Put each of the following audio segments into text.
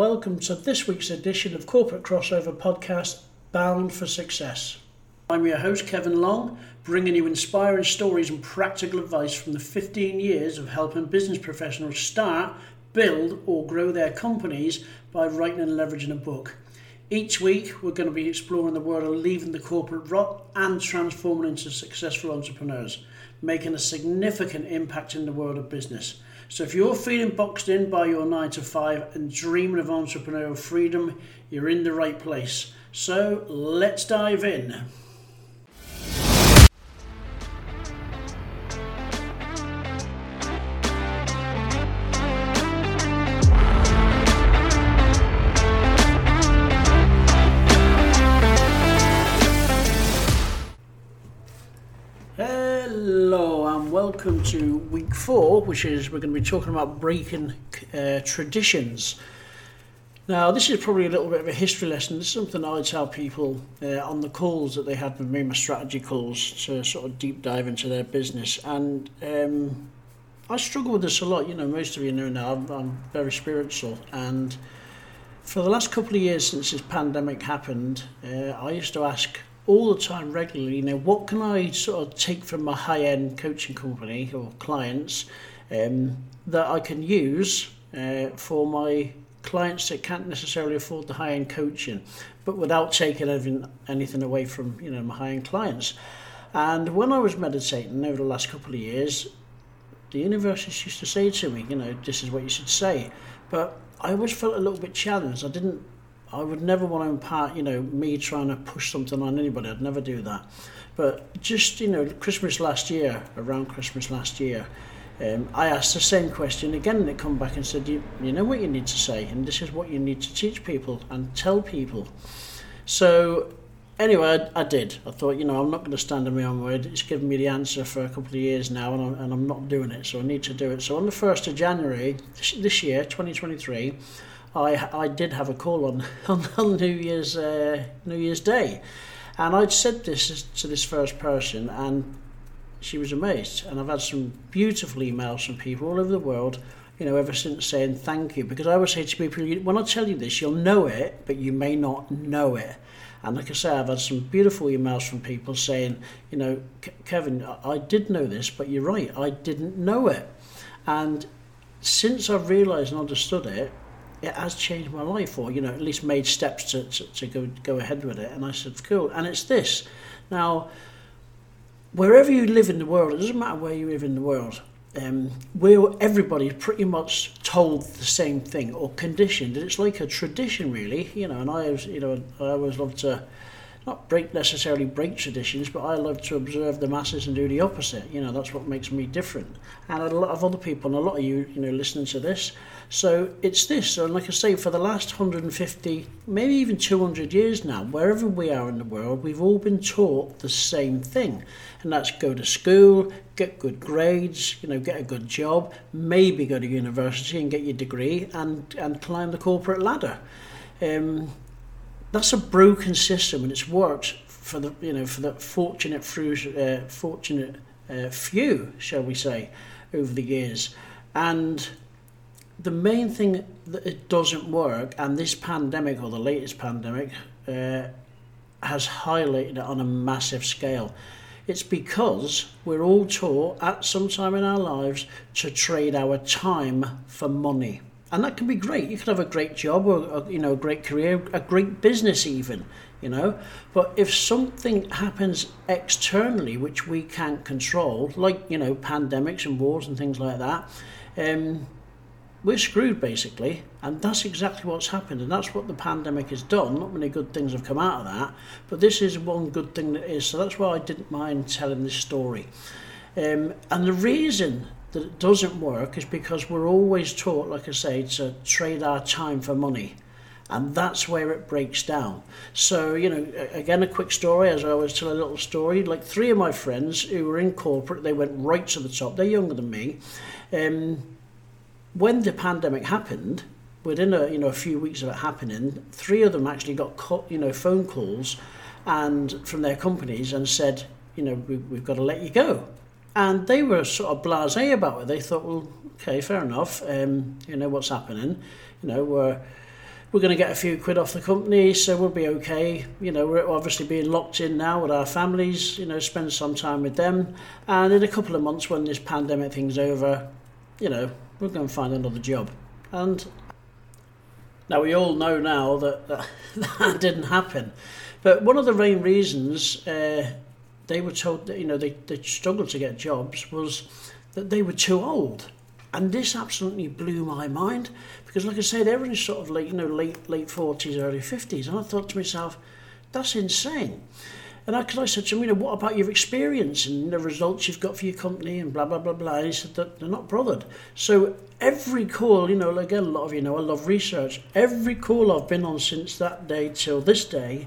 Welcome to this week's edition of Corporate Crossover Podcast Bound for Success. I'm your host, Kevin Long, bringing you inspiring stories and practical advice from the 15 years of helping business professionals start, build, or grow their companies by writing and leveraging a book. Each week, we're going to be exploring the world of leaving the corporate rut and transforming into successful entrepreneurs, making a significant impact in the world of business. So, if you're feeling boxed in by your 9 to 5 and dreaming of entrepreneurial freedom, you're in the right place. So, let's dive in. Welcome to week four, which is we're going to be talking about breaking uh, traditions. Now, this is probably a little bit of a history lesson. This is something I tell people uh, on the calls that they had with me, my strategy calls, to sort of deep dive into their business. And um, I struggle with this a lot. You know, most of you know now I'm, I'm very spiritual. And for the last couple of years since this pandemic happened, uh, I used to ask all the time regularly you know what can i sort of take from my high end coaching company or clients um, that i can use uh, for my clients that can't necessarily afford the high end coaching but without taking anything, anything away from you know my high end clients? And when i was meditating over the last couple of years the universe used to say to me you know this is what you should say. But i always felt a little bit challenged. I didn't I would never want to impart, you know, me trying to push something on anybody. I'd never do that. But just, you know, Christmas last year, around Christmas last year, um, I asked the same question again, and come back and said, you, you know what you need to say, and this is what you need to teach people and tell people. So anyway, I, I, did. I thought, you know, I'm not going to stand on my own word. It's given me the answer for a couple of years now, and I'm, and I'm not doing it, so I need to do it. So on the 1st of January this year, 2023, I I did have a call on on, on New Year's uh, New Year's Day, and I'd said this to this first person, and she was amazed. And I've had some beautiful emails from people all over the world, you know, ever since saying thank you. Because I always say to people, when I tell you this, you'll know it, but you may not know it. And like I say, I've had some beautiful emails from people saying, you know, Kevin, I did know this, but you're right, I didn't know it. And since I've realised and understood it, it has changed my life, or you know, at least made steps to, to, to go go ahead with it. And I said, cool. And it's this. Now, wherever you live in the world, it doesn't matter where you live in the world. Um, where everybody's pretty much told the same thing or conditioned. It's like a tradition, really. You know, and I, was, you know, I always love to not break necessarily break traditions, but I love to observe the masses and do the opposite. You know, that's what makes me different. And a lot of other people, and a lot of you, you know, listening to this. So it's this. And like I say, for the last 150, maybe even 200 years now, wherever we are in the world, we've all been taught the same thing. And that's go to school, get good grades, you know, get a good job, maybe go to university and get your degree and, and climb the corporate ladder. Um, that's a broken system, and it's worked for the you know for the fortunate uh, fortunate uh, few, shall we say, over the years, and the main thing that it doesn't work, and this pandemic or the latest pandemic uh, has highlighted it on a massive scale. It's because we're all taught at some time in our lives to trade our time for money and that can be great. You could have a great job or, or, you know a great career, a great business even, you know. But if something happens externally which we can't control, like you know pandemics and wars and things like that, um, we're screwed basically. And that's exactly what's happened, and that's what the pandemic has done. Not many good things have come out of that, but this is one good thing that is. So that's why I didn't mind telling this story. Um, and the reason that it doesn't work is because we're always taught, like I say, to trade our time for money. And that's where it breaks down. So, you know, again, a quick story, as I always tell a little story. Like three of my friends who were in corporate, they went right to the top. They're younger than me. Um, when the pandemic happened, within a you know a few weeks of it happening, three of them actually got you know phone calls, and from their companies and said, you know, we, we've got to let you go. And they were sort of blasé about it. They thought, well, okay, fair enough. Um, you know what's happening. You know, we're we're going to get a few quid off the company, so we'll be okay. You know, we're obviously being locked in now with our families. You know, spend some time with them, and in a couple of months when this pandemic thing's over, you know, we're going to find another job. And now we all know now that that, that didn't happen. But one of the main reasons uh, they were told that you know they, they struggled to get jobs was that they were too old. And this absolutely blew my mind because, like I said, everyone's sort of late, you know, late late forties, early fifties, and I thought to myself, that's insane. And I, cause I said to him, you know, what about your experience and the results you've got for your company and blah, blah, blah, blah. And he said that they're not bothered. So every call, you know, again, a lot of you know, I love research. Every call I've been on since that day till this day,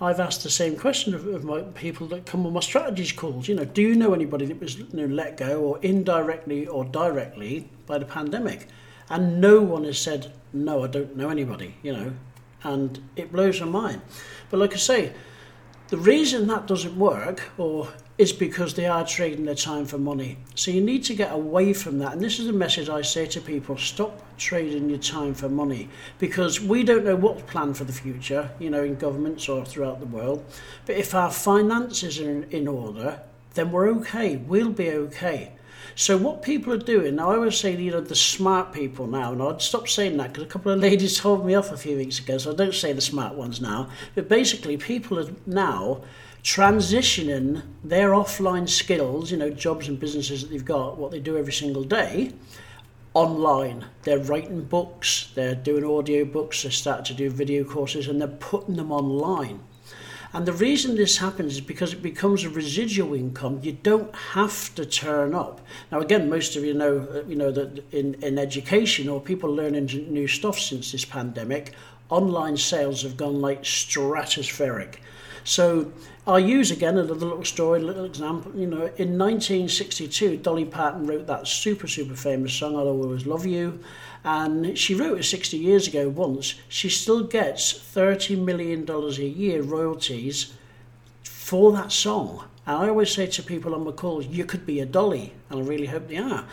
I've asked the same question of, of my people that come on my strategies calls. You know, do you know anybody that was you know, let go or indirectly or directly by the pandemic? And no one has said, no, I don't know anybody, you know, and it blows my mind. But like I say, the reason that doesn't work or is because they are trading their time for money. So you need to get away from that. And this is the message I say to people stop trading your time for money because we don't know what's planned for the future, you know, in governments or throughout the world. But if our finances are in, in order, then we're okay. We'll be okay. So what people are doing now, I always say you know the smart people now, and I'd stop saying that because a couple of ladies told me off a few weeks ago, so I don't say the smart ones now. But basically, people are now transitioning their offline skills, you know, jobs and businesses that they've got, what they do every single day, online. They're writing books, they're doing audio books, they're starting to do video courses, and they're putting them online. And the reason this happens is because it becomes a residual income. You don't have to turn up. Now, again, most of you know, uh, you know that in, in education or people learning new stuff since this pandemic, online sales have gone like stratospheric. So I'll use again another little story, little example. You know, in 1962, Dolly Parton wrote that super, super famous song, I'll Always Love You. And she wrote it 60 years ago once. She still gets $30 million a year royalties for that song. And I always say to people on my calls, you could be a Dolly. And I really hope they are.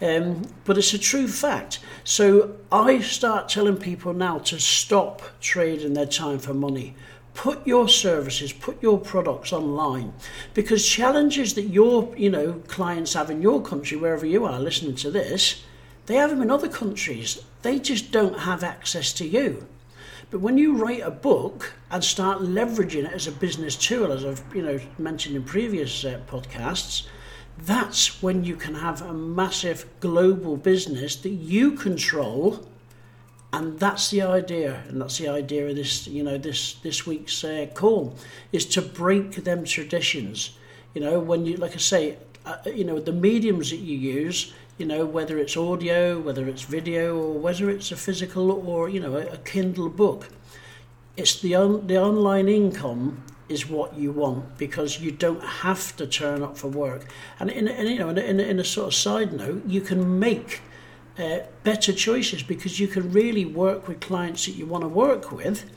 Um, but it's a true fact. So I start telling people now to stop trading their time for money put your services, put your products online because challenges that your, you know, clients have in your country, wherever you are listening to this, they have them in other countries. They just don't have access to you. But when you write a book and start leveraging it as a business tool, as I've you know mentioned in previous uh, podcasts, that's when you can have a massive global business that you control and that's the idea and that's the idea of this you know this this week's uh, call is to break them traditions. You know when you like i say uh, you know the mediums that you use you know whether it's audio whether it's video or whether it's a physical or you know a, a kindle book it's the on, the online income is what you want because you don't have to turn up for work. And in, in you know in in in a sort of side note you can make uh, better choices because you can really work with clients that you want to work with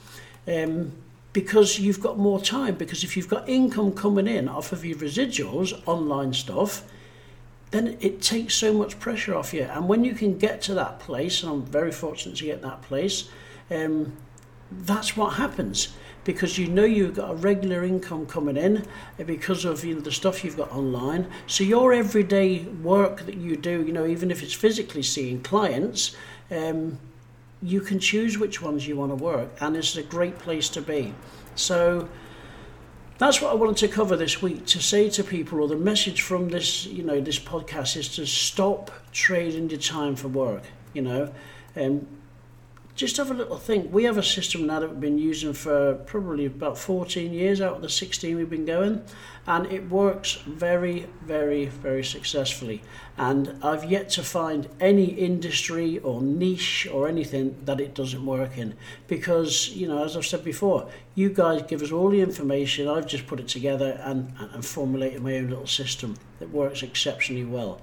um, because you've got more time. Because if you've got income coming in off of your residuals, online stuff, then it takes so much pressure off you. And when you can get to that place, and I'm very fortunate to get that place, um, that's what happens because you know you've got a regular income coming in because of you know the stuff you've got online. So your everyday work that you do, you know, even if it's physically seeing clients, um, you can choose which ones you want to work, and it's a great place to be. So that's what I wanted to cover this week to say to people, or the message from this, you know, this podcast is to stop trading your time for work. You know, um, just have a little think. We have a system now that we've been using for probably about 14 years out of the 16 we've been going, and it works very, very, very successfully. And I've yet to find any industry or niche or anything that it doesn't work in because, you know, as I've said before, you guys give us all the information, I've just put it together and, and formulated my own little system that works exceptionally well.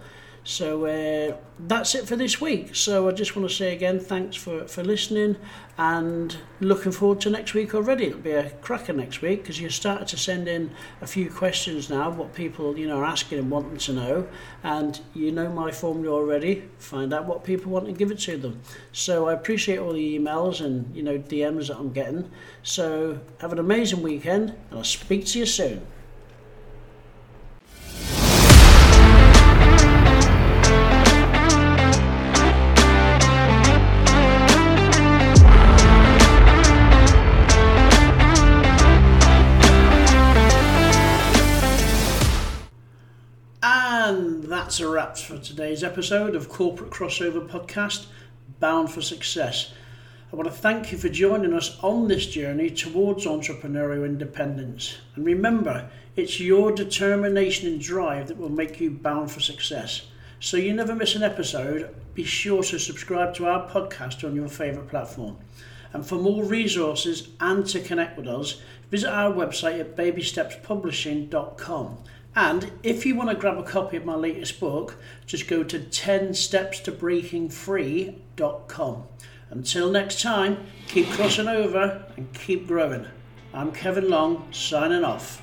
So uh, that's it for this week. So I just want to say again, thanks for, for listening and looking forward to next week already. It'll be a cracker next week because you started to send in a few questions now, what people you know are asking and wanting to know, and you know my formula already. Find out what people want and give it to them. So I appreciate all the emails and you know DMs that I'm getting. So have an amazing weekend, and I'll speak to you soon. A wrap for today's episode of Corporate Crossover Podcast, Bound for Success. I want to thank you for joining us on this journey towards entrepreneurial independence. And remember, it's your determination and drive that will make you bound for success. So you never miss an episode, be sure to subscribe to our podcast on your favourite platform. And for more resources and to connect with us, visit our website at babystepspublishing.com. And if you want to grab a copy of my latest book, just go to 10stepstobreakingfree.com. Until next time, keep crossing over and keep growing. I'm Kevin Long, signing off.